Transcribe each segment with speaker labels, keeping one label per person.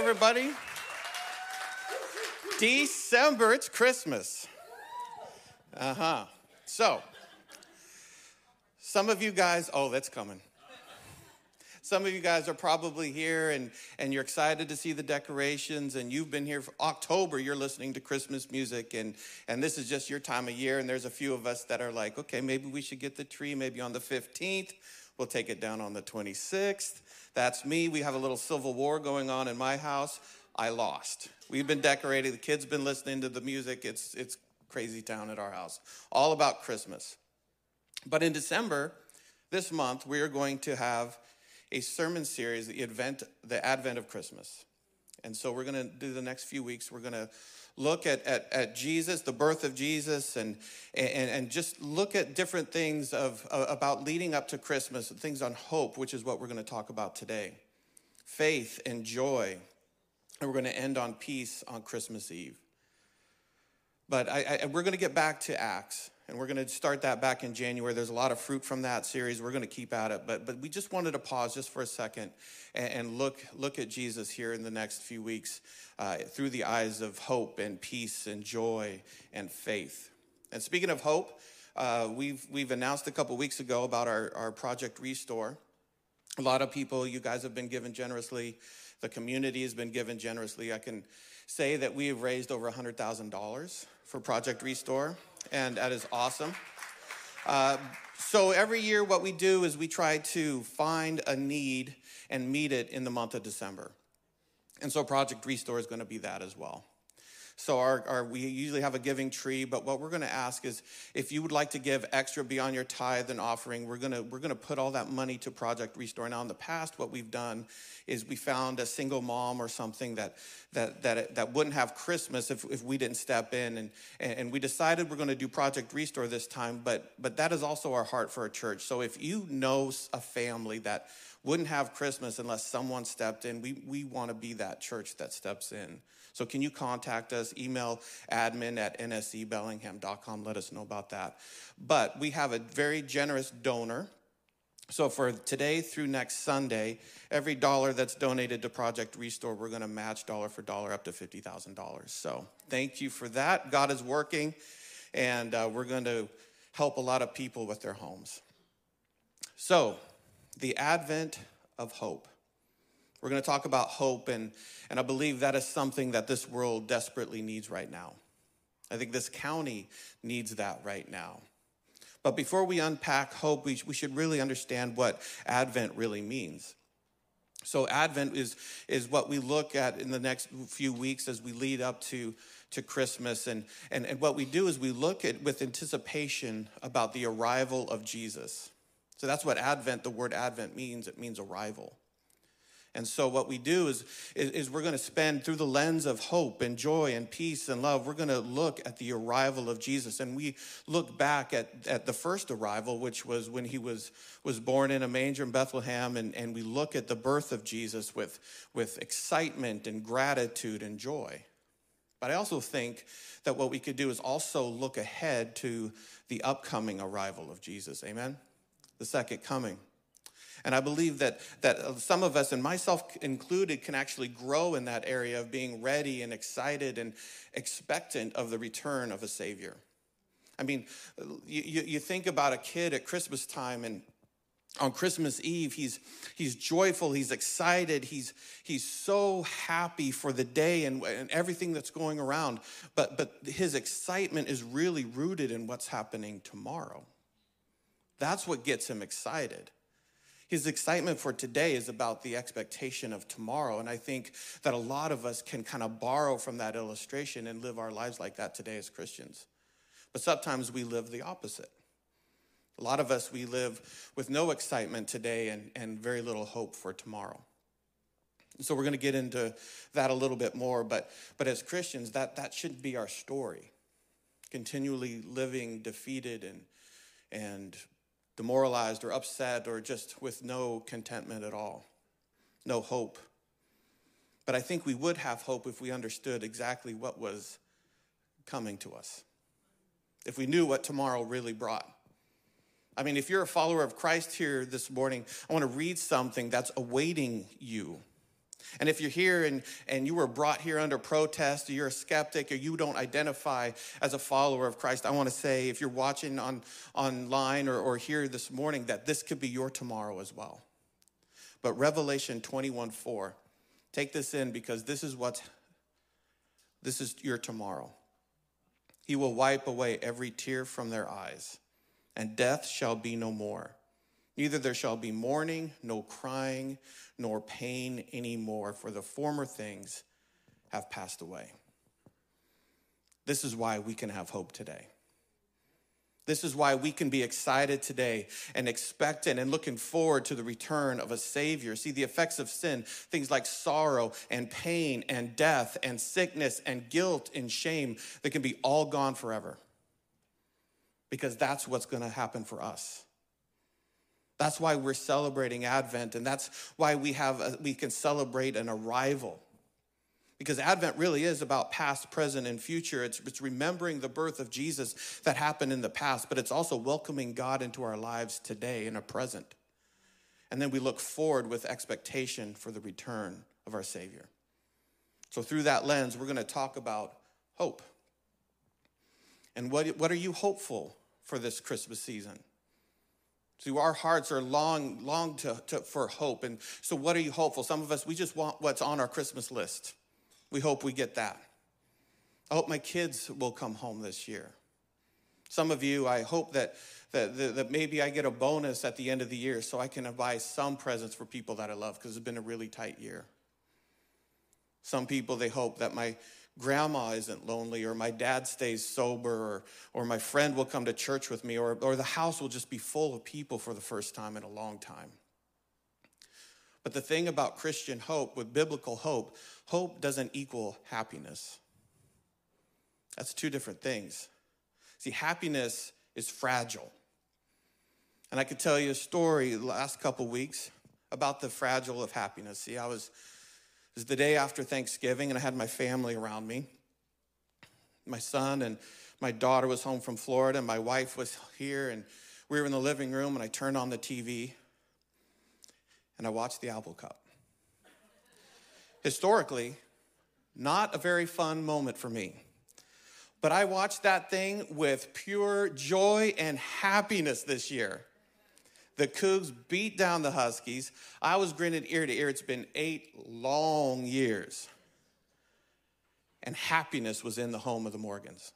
Speaker 1: everybody. December, it's Christmas. Uh huh. So, some of you guys, oh, that's coming. Some of you guys are probably here and, and you're excited to see the decorations, and you've been here for October, you're listening to Christmas music, and, and this is just your time of year. And there's a few of us that are like, okay, maybe we should get the tree maybe on the 15th. We'll take it down on the 26th. That's me. We have a little civil war going on in my house. I lost. We've been decorating. The kids been listening to the music. It's it's crazy town at our house. All about Christmas. But in December, this month, we are going to have a sermon series, the Advent, the Advent of Christmas. And so we're going to do the next few weeks. We're going to look at, at, at Jesus, the birth of Jesus, and, and, and just look at different things of, about leading up to Christmas, and things on hope, which is what we're going to talk about today. Faith and joy. And we're going to end on peace on Christmas Eve. But I, I, we're going to get back to Acts, and we're going to start that back in January. There's a lot of fruit from that series. We're going to keep at it, but but we just wanted to pause just for a second and, and look look at Jesus here in the next few weeks uh, through the eyes of hope and peace and joy and faith. And speaking of hope, uh, we've we've announced a couple weeks ago about our our project Restore. A lot of people, you guys have been given generously. The community has been given generously. I can say that we have raised over $100,000 for Project Restore, and that is awesome. Uh, so every year, what we do is we try to find a need and meet it in the month of December. And so Project Restore is going to be that as well. So our, our, we usually have a giving tree, but what we're going to ask is if you would like to give extra beyond your tithe and offering, we're going to we're going to put all that money to Project Restore. Now, in the past, what we've done is we found a single mom or something that that that that wouldn't have Christmas if, if we didn't step in, and and we decided we're going to do Project Restore this time. But but that is also our heart for a church. So if you know a family that wouldn't have Christmas unless someone stepped in, we we want to be that church that steps in. So can you contact us? Email admin at nsebellingham.com. Let us know about that. But we have a very generous donor. So for today through next Sunday, every dollar that's donated to Project Restore, we're going to match dollar for dollar up to $50,000. So thank you for that. God is working, and uh, we're going to help a lot of people with their homes. So, the advent of hope. We're going to talk about hope, and, and I believe that is something that this world desperately needs right now. I think this county needs that right now. But before we unpack hope, we, we should really understand what Advent really means. So, Advent is, is what we look at in the next few weeks as we lead up to, to Christmas. And, and, and what we do is we look at with anticipation about the arrival of Jesus. So, that's what Advent, the word Advent means it means arrival. And so, what we do is, is, is we're going to spend through the lens of hope and joy and peace and love, we're going to look at the arrival of Jesus. And we look back at, at the first arrival, which was when he was, was born in a manger in Bethlehem. And, and we look at the birth of Jesus with, with excitement and gratitude and joy. But I also think that what we could do is also look ahead to the upcoming arrival of Jesus. Amen? The second coming. And I believe that, that some of us, and myself included, can actually grow in that area of being ready and excited and expectant of the return of a Savior. I mean, you, you think about a kid at Christmas time and on Christmas Eve, he's, he's joyful, he's excited, he's, he's so happy for the day and, and everything that's going around. But, but his excitement is really rooted in what's happening tomorrow. That's what gets him excited. His excitement for today is about the expectation of tomorrow. And I think that a lot of us can kind of borrow from that illustration and live our lives like that today as Christians. But sometimes we live the opposite. A lot of us, we live with no excitement today and, and very little hope for tomorrow. So we're going to get into that a little bit more. But, but as Christians, that, that shouldn't be our story. Continually living defeated and, and demoralized or upset or just with no contentment at all, no hope. But I think we would have hope if we understood exactly what was coming to us, if we knew what tomorrow really brought. I mean, if you're a follower of Christ here this morning, I want to read something that's awaiting you. And if you're here and, and you were brought here under protest, or you're a skeptic, or you don't identify as a follower of Christ, I want to say if you're watching on, online or, or here this morning, that this could be your tomorrow as well. But Revelation 21 4, take this in because this is what this is your tomorrow. He will wipe away every tear from their eyes, and death shall be no more. Neither there shall be mourning, no crying, nor pain anymore, for the former things have passed away. This is why we can have hope today. This is why we can be excited today and expectant and looking forward to the return of a Savior. See, the effects of sin, things like sorrow and pain and death and sickness and guilt and shame, that can be all gone forever. Because that's what's going to happen for us. That's why we're celebrating Advent, and that's why we have a, we can celebrate an arrival. Because Advent really is about past, present, and future. It's, it's remembering the birth of Jesus that happened in the past, but it's also welcoming God into our lives today in a present. And then we look forward with expectation for the return of our Savior. So, through that lens, we're going to talk about hope. And what, what are you hopeful for this Christmas season? See, our hearts are long, long to, to, for hope. And so, what are you hopeful? Some of us, we just want what's on our Christmas list. We hope we get that. I hope my kids will come home this year. Some of you, I hope that, that, that maybe I get a bonus at the end of the year so I can buy some presents for people that I love because it's been a really tight year. Some people, they hope that my grandma isn't lonely, or my dad stays sober, or, or my friend will come to church with me, or, or the house will just be full of people for the first time in a long time. But the thing about Christian hope, with biblical hope, hope doesn't equal happiness. That's two different things. See, happiness is fragile. And I could tell you a story the last couple weeks about the fragile of happiness. See, I was it was the day after Thanksgiving, and I had my family around me. My son and my daughter was home from Florida, and my wife was here, and we were in the living room, and I turned on the TV, and I watched the Apple Cup. Historically, not a very fun moment for me. But I watched that thing with pure joy and happiness this year. The Cougs beat down the Huskies. I was grinning ear to ear. It's been eight long years. And happiness was in the home of the Morgans.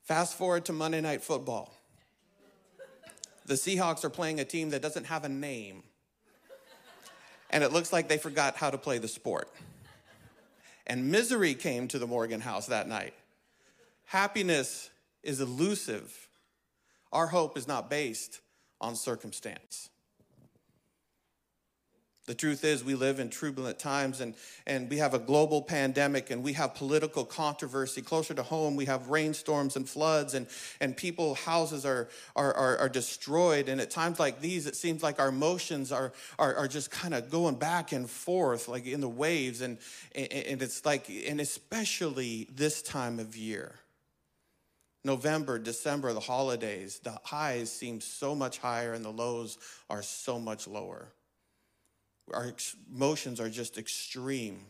Speaker 1: Fast forward to Monday Night Football. The Seahawks are playing a team that doesn't have a name. And it looks like they forgot how to play the sport. And misery came to the Morgan house that night. Happiness is elusive our hope is not based on circumstance. The truth is, we live in turbulent times and, and we have a global pandemic and we have political controversy. Closer to home, we have rainstorms and floods and, and people, houses are, are, are, are destroyed. And at times like these, it seems like our emotions are, are, are just kind of going back and forth, like in the waves. And, and it's like, and especially this time of year. November, December, the holidays, the highs seem so much higher and the lows are so much lower. Our emotions are just extreme.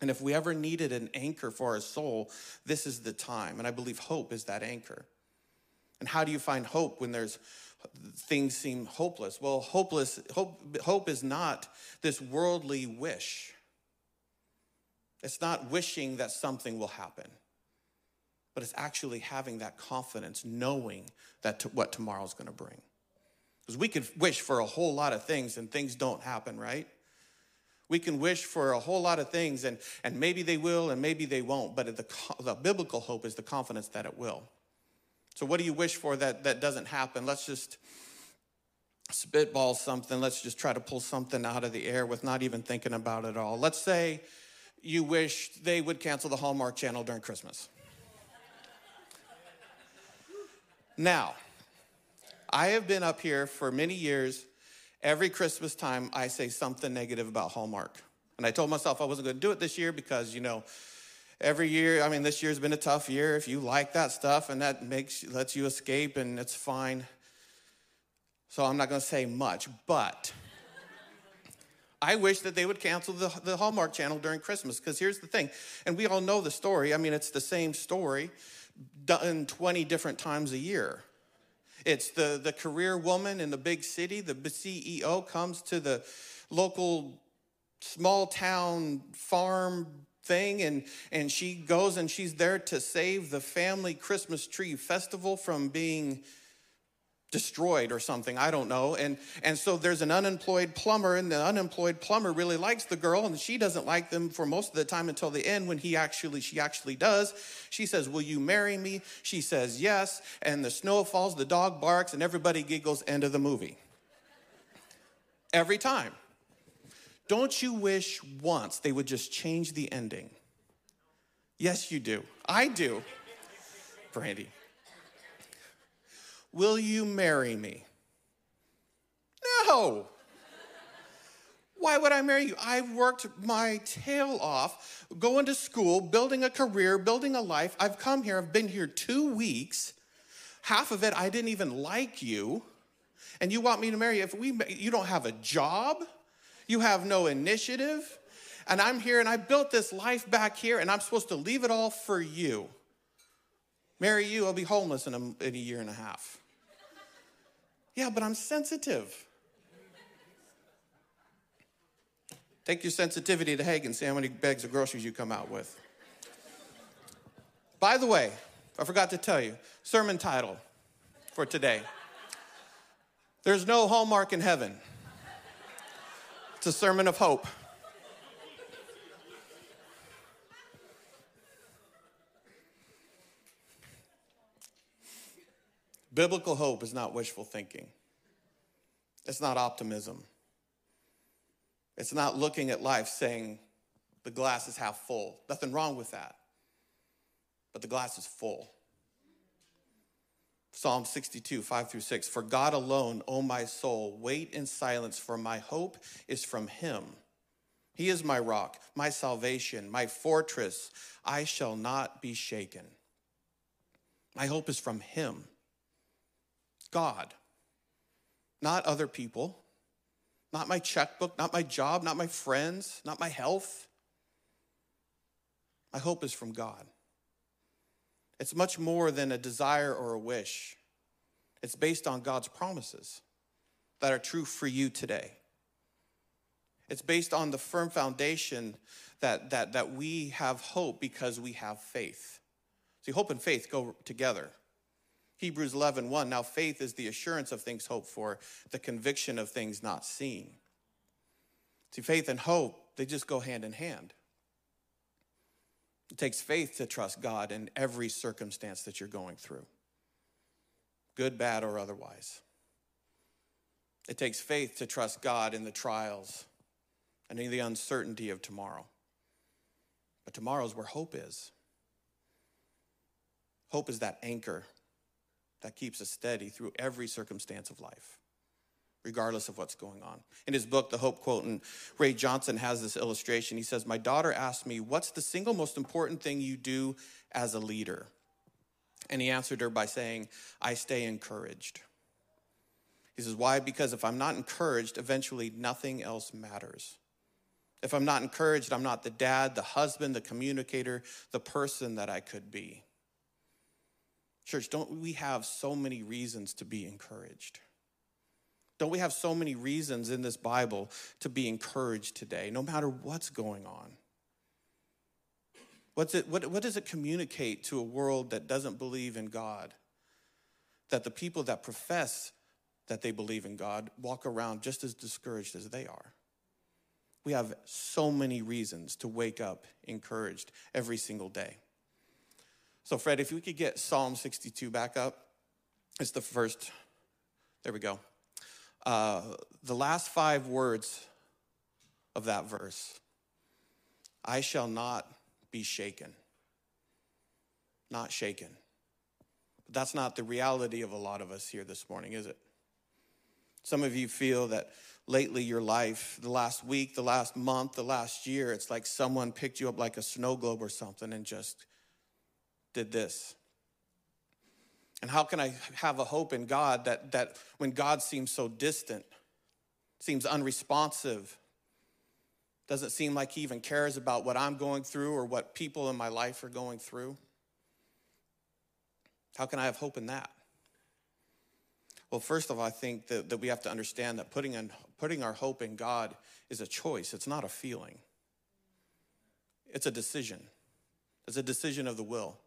Speaker 1: And if we ever needed an anchor for our soul, this is the time. And I believe hope is that anchor. And how do you find hope when there's things seem hopeless? Well, hopeless hope hope is not this worldly wish. It's not wishing that something will happen but it's actually having that confidence, knowing that what tomorrow's going to bring. Because we can wish for a whole lot of things and things don't happen, right? We can wish for a whole lot of things and, and maybe they will and maybe they won't, but the, the biblical hope is the confidence that it will. So, what do you wish for that, that doesn't happen? Let's just spitball something. Let's just try to pull something out of the air with not even thinking about it all. Let's say you wish they would cancel the Hallmark channel during Christmas. Now, I have been up here for many years. Every Christmas time, I say something negative about Hallmark. And I told myself I wasn't going to do it this year because, you know, every year, I mean, this year's been a tough year. If you like that stuff and that makes lets you escape and it's fine. So I'm not going to say much, but I wish that they would cancel the, the Hallmark channel during Christmas because here's the thing, and we all know the story. I mean, it's the same story done 20 different times a year. It's the, the career woman in the big city, the CEO comes to the local small town farm thing and and she goes and she's there to save the family christmas tree festival from being destroyed or something i don't know. And and so there's an unemployed plumber and the unemployed plumber really likes the girl and she doesn't like them for most of the time until the end when he actually she actually does. She says will you marry me? She says yes. And the snow falls the dog barks and everybody giggles. End of the movie. Every time. Don't you wish once they would just change the ending? Yes you do. I do. Brandy Will you marry me? No. Why would I marry you? I've worked my tail off going to school, building a career, building a life. I've come here, I've been here two weeks. Half of it, I didn't even like you. And you want me to marry you? If we, you don't have a job, you have no initiative, and I'm here and I built this life back here, and I'm supposed to leave it all for you. Marry you, I'll be homeless in a, in a year and a half. Yeah, but I'm sensitive. Take your sensitivity to Haggen, see how many bags of groceries you come out with. By the way, I forgot to tell you, sermon title for today. There's no hallmark in heaven. It's a sermon of hope. Biblical hope is not wishful thinking, it's not optimism. It's not looking at life saying the glass is half full. Nothing wrong with that. But the glass is full. Psalm 62, 5 through 6. For God alone, O my soul, wait in silence, for my hope is from him. He is my rock, my salvation, my fortress. I shall not be shaken. My hope is from him. God, not other people, not my checkbook, not my job, not my friends, not my health. My hope is from God. It's much more than a desire or a wish. It's based on God's promises that are true for you today. It's based on the firm foundation that, that, that we have hope because we have faith. See, hope and faith go together. Hebrews 11, 1. Now faith is the assurance of things hoped for, the conviction of things not seen. See, faith and hope, they just go hand in hand. It takes faith to trust God in every circumstance that you're going through, good, bad, or otherwise. It takes faith to trust God in the trials and in the uncertainty of tomorrow. But tomorrow's where hope is. Hope is that anchor that keeps us steady through every circumstance of life, regardless of what's going on. In his book, The Hope Quote, and Ray Johnson has this illustration. He says, My daughter asked me, What's the single most important thing you do as a leader? And he answered her by saying, I stay encouraged. He says, Why? Because if I'm not encouraged, eventually nothing else matters. If I'm not encouraged, I'm not the dad, the husband, the communicator, the person that I could be. Church, don't we have so many reasons to be encouraged? Don't we have so many reasons in this Bible to be encouraged today, no matter what's going on? What's it, what, what does it communicate to a world that doesn't believe in God? That the people that profess that they believe in God walk around just as discouraged as they are. We have so many reasons to wake up encouraged every single day. So, Fred, if we could get Psalm 62 back up, it's the first. There we go. Uh, the last five words of that verse I shall not be shaken. Not shaken. But that's not the reality of a lot of us here this morning, is it? Some of you feel that lately your life, the last week, the last month, the last year, it's like someone picked you up like a snow globe or something and just did this? And how can I have a hope in God that, that when God seems so distant, seems unresponsive, Doesn't seem like he even cares about what I'm going through or what people in my life are going through. How can I have hope in that? Well, first of all, I think that, that we have to understand that putting, in, putting our hope in God is a choice, it's not a feeling, it's a decision. It's a decision of the will.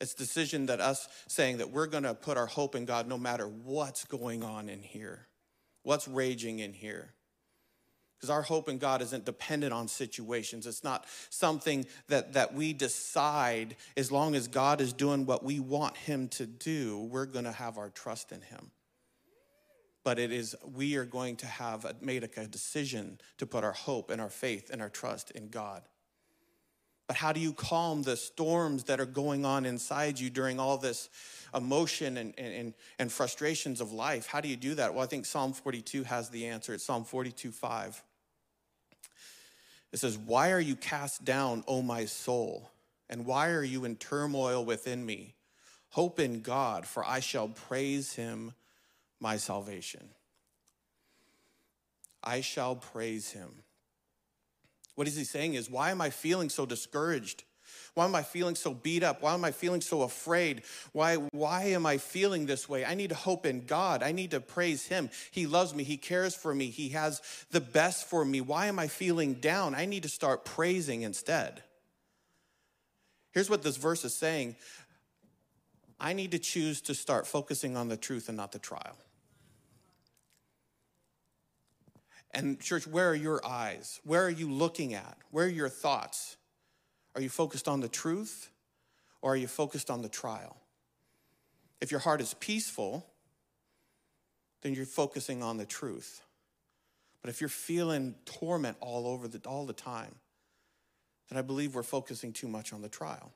Speaker 1: It's decision that us saying that we're going to put our hope in God no matter what's going on in here, what's raging in here because our hope in God isn't dependent on situations. It's not something that, that we decide as long as God is doing what we want Him to do, we're going to have our trust in Him. But it is, we are going to have made a decision to put our hope and our faith and our trust in God. But how do you calm the storms that are going on inside you during all this emotion and, and, and frustrations of life? How do you do that? Well, I think Psalm 42 has the answer. It's Psalm 42 5. It says, Why are you cast down, O my soul? And why are you in turmoil within me? Hope in God, for I shall praise him, my salvation. I shall praise him. What is he saying is, Why am I feeling so discouraged? Why am I feeling so beat up? Why am I feeling so afraid? Why, why am I feeling this way? I need to hope in God. I need to praise Him. He loves me. He cares for me. He has the best for me. Why am I feeling down? I need to start praising instead. Here's what this verse is saying I need to choose to start focusing on the truth and not the trial. And, church, where are your eyes? Where are you looking at? Where are your thoughts? Are you focused on the truth or are you focused on the trial? If your heart is peaceful, then you're focusing on the truth. But if you're feeling torment all over the, all the time, then I believe we're focusing too much on the trial.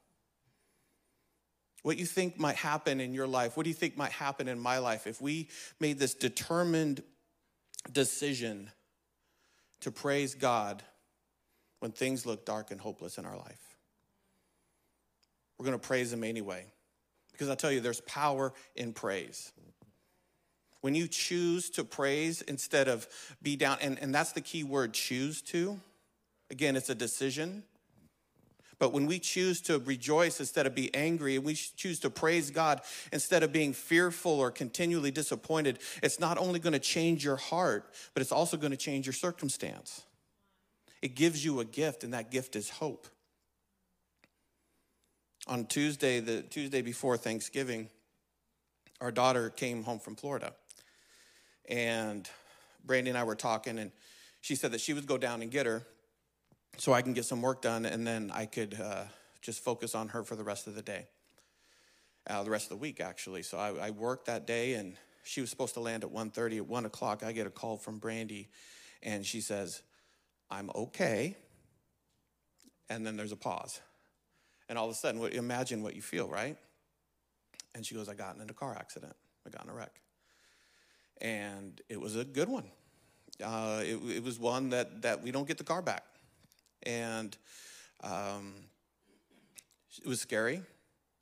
Speaker 1: What you think might happen in your life, what do you think might happen in my life if we made this determined decision to praise God when things look dark and hopeless in our life? We're going to praise him anyway. Because I tell you, there's power in praise. When you choose to praise instead of be down, and, and that's the key word choose to. Again, it's a decision. But when we choose to rejoice instead of be angry, and we choose to praise God instead of being fearful or continually disappointed, it's not only going to change your heart, but it's also going to change your circumstance. It gives you a gift, and that gift is hope on Tuesday, the Tuesday before Thanksgiving, our daughter came home from Florida. And Brandy and I were talking, and she said that she would go down and get her so I can get some work done, and then I could uh, just focus on her for the rest of the day, uh, the rest of the week, actually. So I, I worked that day, and she was supposed to land at 1.30. At 1 o'clock, I get a call from Brandy, and she says, I'm okay. And then there's a pause. And all of a sudden, imagine what you feel, right? And she goes, I got in a car accident. I got in a wreck. And it was a good one. Uh, it, it, was one that, that we don't get the car back. And um, it was scary.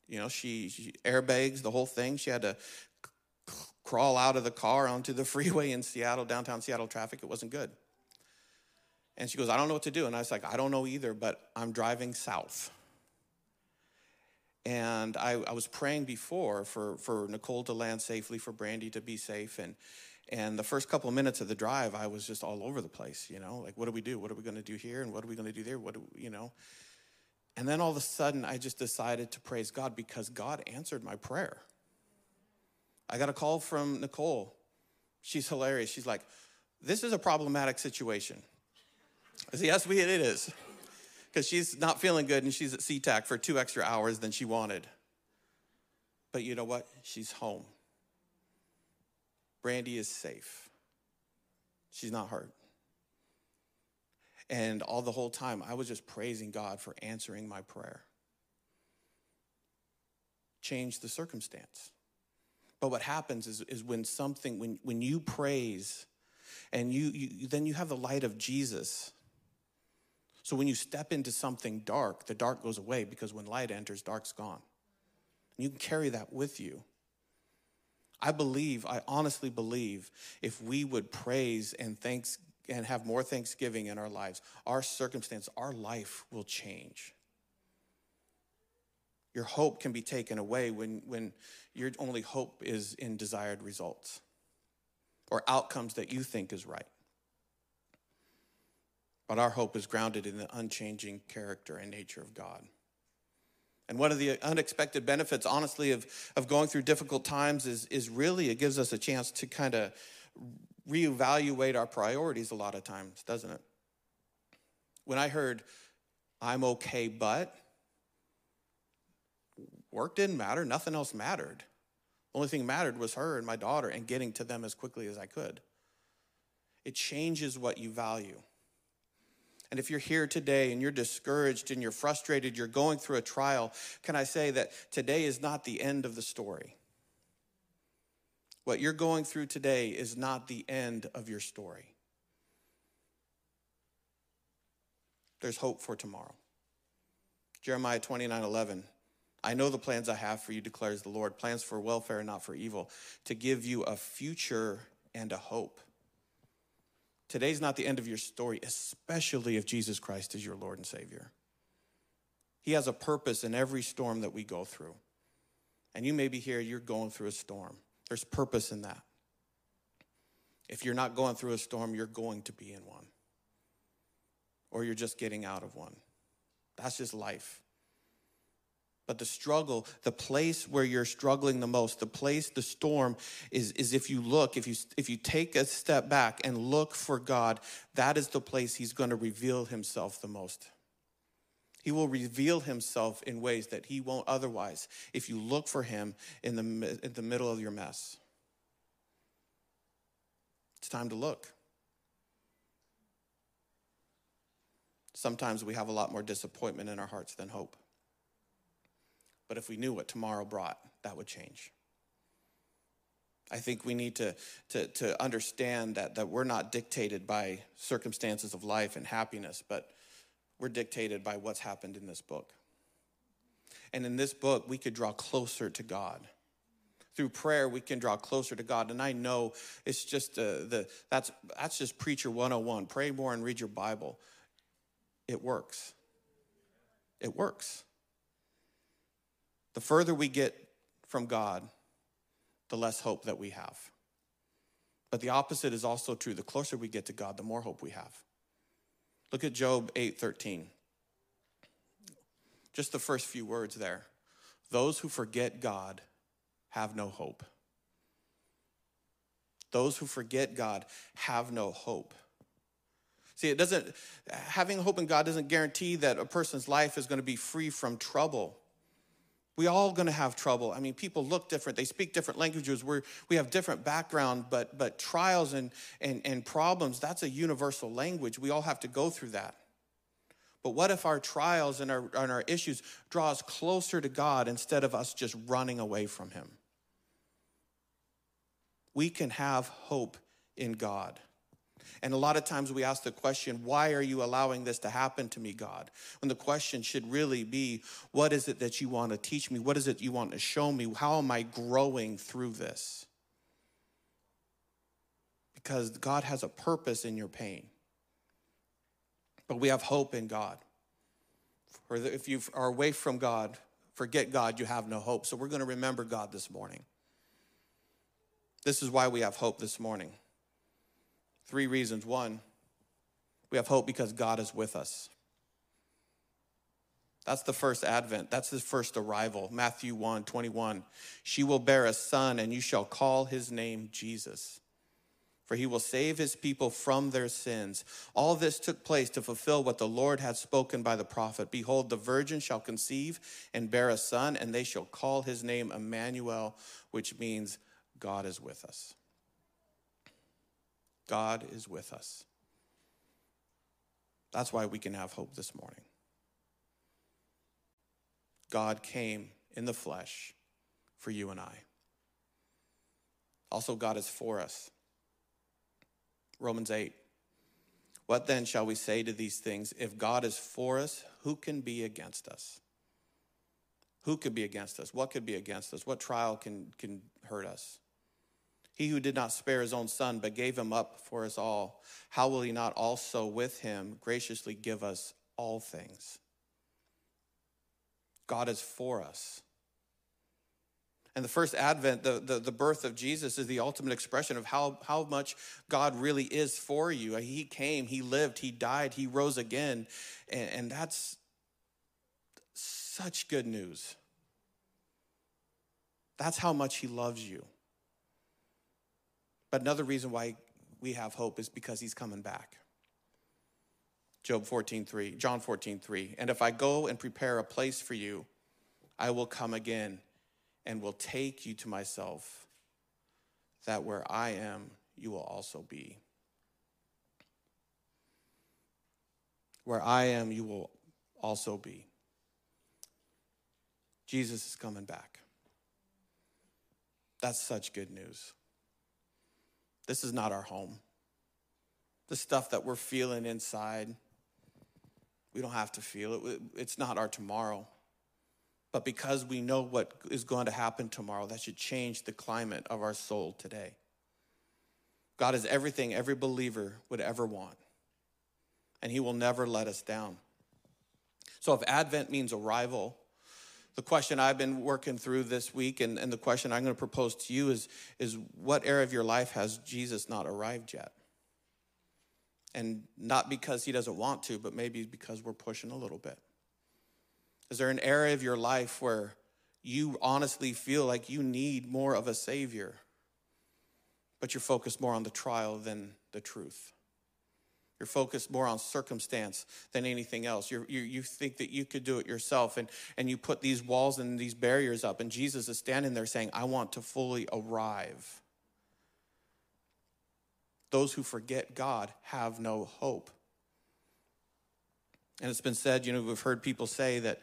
Speaker 1: You know, she, she, airbags, the whole thing. She had to c- crawl out of the car onto the freeway in Seattle, downtown Seattle traffic. It wasn't good. And she goes, I don't know what to do. And I was like, I don't know either, but I'm driving south. And I, I, was praying before for, for Nicole to land safely, for Brandy to be safe. And, and the first couple of minutes of the drive, I was just all over the place, you know, like, what do we do? What are we going to do here? And what are we going to do there? What do we, you know? And then all of a sudden, I just decided to praise God because God answered my prayer. I got a call from Nicole. She's hilarious. She's like, this is a problematic situation. I said, yes, we, it is because she's not feeling good and she's at SeaTac for two extra hours than she wanted. But you know what? She's home. Brandy is safe. She's not hurt. And all the whole time, I was just praising God for answering my prayer. Change the circumstance. But what happens is, is when something, when, when you praise and you, you, then you have the light of Jesus so when you step into something dark, the dark goes away because when light enters, dark's gone. And you can carry that with you. I believe, I honestly believe, if we would praise and thanks and have more thanksgiving in our lives, our circumstance, our life will change. Your hope can be taken away when, when your only hope is in desired results or outcomes that you think is right. But our hope is grounded in the unchanging character and nature of God. And one of the unexpected benefits, honestly, of, of going through difficult times is, is really it gives us a chance to kind of reevaluate our priorities a lot of times, doesn't it? When I heard, I'm okay, but work didn't matter, nothing else mattered. The only thing mattered was her and my daughter and getting to them as quickly as I could. It changes what you value. And if you're here today and you're discouraged and you're frustrated, you're going through a trial, can I say that today is not the end of the story? What you're going through today is not the end of your story. There's hope for tomorrow. Jeremiah 29 11. I know the plans I have for you, declares the Lord plans for welfare and not for evil, to give you a future and a hope. Today's not the end of your story, especially if Jesus Christ is your Lord and Savior. He has a purpose in every storm that we go through. And you may be here, you're going through a storm. There's purpose in that. If you're not going through a storm, you're going to be in one, or you're just getting out of one. That's just life. But the struggle, the place where you're struggling the most, the place, the storm is, is if you look, if you if you take a step back and look for God, that is the place He's going to reveal Himself the most. He will reveal Himself in ways that He won't otherwise if you look for Him in the, in the middle of your mess. It's time to look. Sometimes we have a lot more disappointment in our hearts than hope. But if we knew what tomorrow brought, that would change. I think we need to, to, to understand that, that we're not dictated by circumstances of life and happiness, but we're dictated by what's happened in this book. And in this book, we could draw closer to God. Through prayer, we can draw closer to God. And I know it's just uh, the that's that's just preacher 101. Pray more and read your Bible. It works. It works. The further we get from God, the less hope that we have. But the opposite is also true. The closer we get to God, the more hope we have. Look at Job 8:13. Just the first few words there. Those who forget God have no hope. Those who forget God have no hope. See, it doesn't having hope in God doesn't guarantee that a person's life is going to be free from trouble. We all going to have trouble. I mean, people look different. They speak different languages. We're, we have different background, but, but trials and, and, and problems, that's a universal language. We all have to go through that. But what if our trials and our, and our issues draw us closer to God instead of us just running away from Him? We can have hope in God. And a lot of times we ask the question, why are you allowing this to happen to me, God? When the question should really be, what is it that you want to teach me? What is it you want to show me? How am I growing through this? Because God has a purpose in your pain. But we have hope in God. Or if you are away from God, forget God, you have no hope. So we're going to remember God this morning. This is why we have hope this morning. Three reasons. One, we have hope because God is with us. That's the first advent. That's the first arrival. Matthew 1 21. She will bear a son, and you shall call his name Jesus. For he will save his people from their sins. All this took place to fulfill what the Lord had spoken by the prophet. Behold, the virgin shall conceive and bear a son, and they shall call his name Emmanuel, which means God is with us. God is with us. That's why we can have hope this morning. God came in the flesh for you and I. Also, God is for us. Romans 8. What then shall we say to these things? If God is for us, who can be against us? Who could be against us? What could be against us? What trial can, can hurt us? He who did not spare his own son, but gave him up for us all, how will he not also with him graciously give us all things? God is for us. And the first advent, the, the, the, birth of Jesus, is the ultimate expression of how, how much God really is for you. He came, He lived, He died, He rose again. And, and that's such good news. That's how much He loves you. But another reason why we have hope is because He's coming back. Job 14, 3, John 14, 3. And if I go and prepare a place for you, I will come again and will take you to myself, that where I am, you will also be. Where I am, you will also be. Jesus is coming back. That's such good news. This is not our home. The stuff that we're feeling inside, we don't have to feel it. It's not our tomorrow. But because we know what is going to happen tomorrow, that should change the climate of our soul today. God is everything every believer would ever want, and He will never let us down. So, if Advent means arrival, the question I've been working through this week, and, and the question I'm going to propose to you is, is what area of your life has Jesus not arrived yet? And not because he doesn't want to, but maybe because we're pushing a little bit. Is there an area of your life where you honestly feel like you need more of a Savior, but you're focused more on the trial than the truth? You're focused more on circumstance than anything else. you you think that you could do it yourself, and, and you put these walls and these barriers up, and Jesus is standing there saying, I want to fully arrive. Those who forget God have no hope. And it's been said, you know, we've heard people say that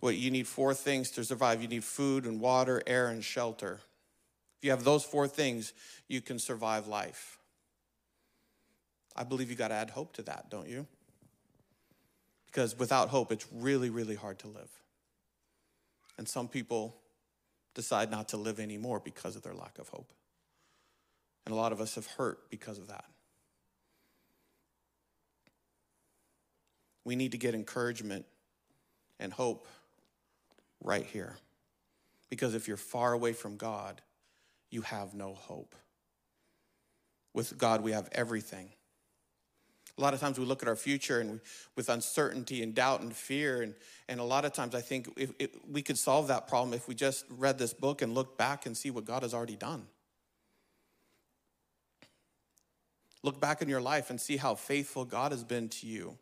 Speaker 1: what you need four things to survive. You need food and water, air, and shelter. If you have those four things, you can survive life. I believe you got to add hope to that, don't you? Because without hope, it's really, really hard to live. And some people decide not to live anymore because of their lack of hope. And a lot of us have hurt because of that. We need to get encouragement and hope right here. Because if you're far away from God, you have no hope. With God, we have everything. A lot of times we look at our future and we, with uncertainty and doubt and fear. And, and a lot of times I think if, if we could solve that problem if we just read this book and look back and see what God has already done. Look back in your life and see how faithful God has been to you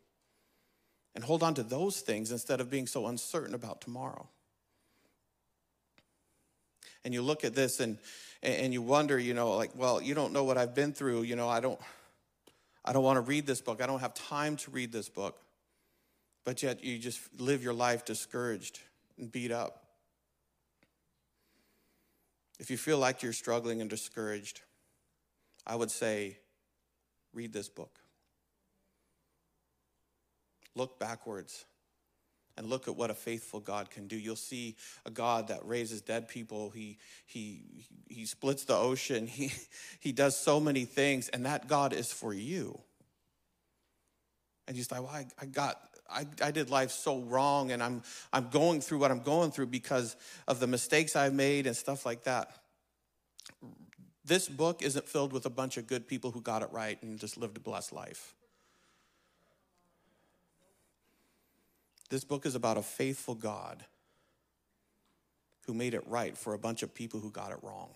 Speaker 1: and hold on to those things instead of being so uncertain about tomorrow. And you look at this and and you wonder, you know, like, well, you don't know what I've been through, you know, I don't I don't want to read this book. I don't have time to read this book. But yet you just live your life discouraged and beat up. If you feel like you're struggling and discouraged, I would say read this book. Look backwards and look at what a faithful God can do. You'll see a God that raises dead people. He, he, he splits the ocean. He, he does so many things, and that God is for you. And you say, well, I, I got, I, I did life so wrong, and I'm, I'm going through what I'm going through because of the mistakes I've made and stuff like that. This book isn't filled with a bunch of good people who got it right and just lived a blessed life. This book is about a faithful God who made it right for a bunch of people who got it wrong.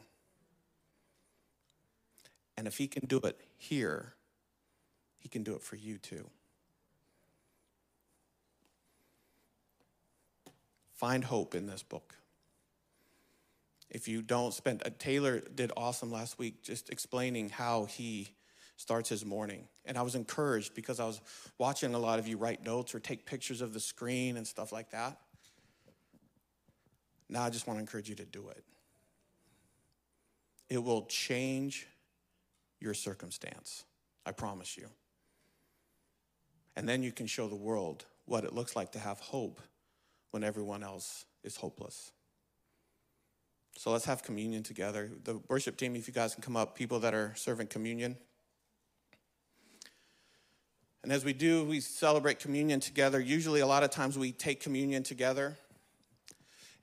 Speaker 1: And if he can do it here, he can do it for you too. Find hope in this book. If you don't spend, uh, Taylor did awesome last week just explaining how he starts his morning. And I was encouraged because I was watching a lot of you write notes or take pictures of the screen and stuff like that. Now I just want to encourage you to do it. It will change your circumstance. I promise you. And then you can show the world what it looks like to have hope when everyone else is hopeless. So let's have communion together. The worship team, if you guys can come up, people that are serving communion. And as we do, we celebrate communion together. Usually, a lot of times, we take communion together.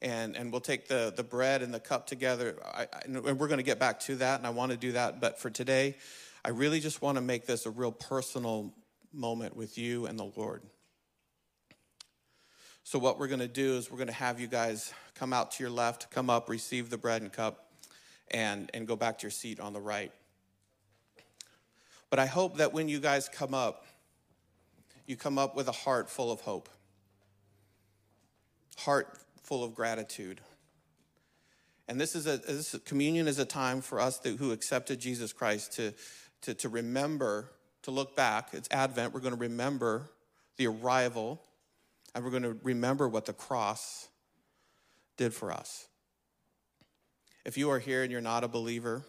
Speaker 1: And, and we'll take the, the bread and the cup together. I, I, and we're going to get back to that, and I want to do that. But for today, I really just want to make this a real personal moment with you and the Lord. So, what we're going to do is we're going to have you guys come out to your left, come up, receive the bread and cup, and, and go back to your seat on the right. But I hope that when you guys come up, you come up with a heart full of hope, heart full of gratitude. And this is a this communion is a time for us who accepted Jesus Christ to, to, to remember, to look back. It's Advent. We're going to remember the arrival and we're going to remember what the cross did for us. If you are here and you're not a believer,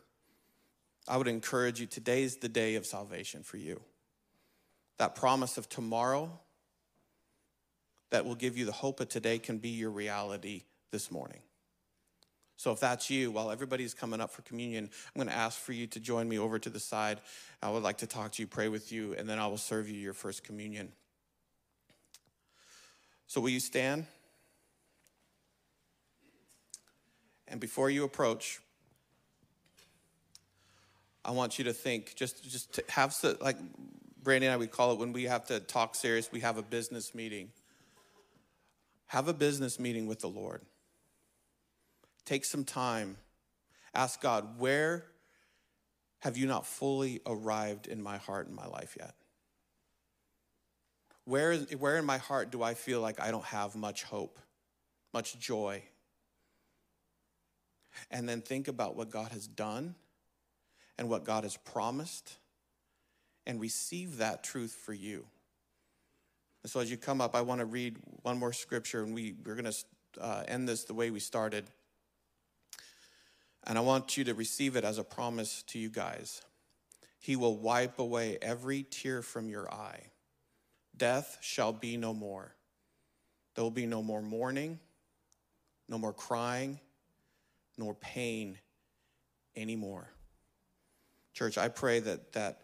Speaker 1: I would encourage you today's the day of salvation for you. That promise of tomorrow that will give you the hope of today can be your reality this morning. So if that's you, while everybody's coming up for communion, I'm going to ask for you to join me over to the side. I would like to talk to you, pray with you, and then I will serve you your first communion. So, will you stand? And before you approach, I want you to think, just, just have, like Brandy and I, we call it when we have to talk serious, we have a business meeting. Have a business meeting with the Lord. Take some time. Ask God, where have you not fully arrived in my heart and my life yet? Where, where in my heart do I feel like I don't have much hope, much joy? And then think about what God has done and what God has promised and receive that truth for you. And so as you come up, I want to read one more scripture, and we, we're going to uh, end this the way we started. And I want you to receive it as a promise to you guys. He will wipe away every tear from your eye. Death shall be no more. There will be no more mourning, no more crying, nor pain anymore. Church, I pray that that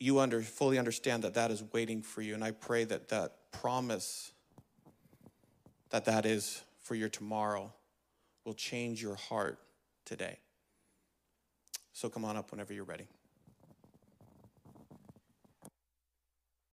Speaker 1: you under, fully understand that that is waiting for you, and I pray that that promise that that is for your tomorrow will change your heart today. So come on up whenever you're ready.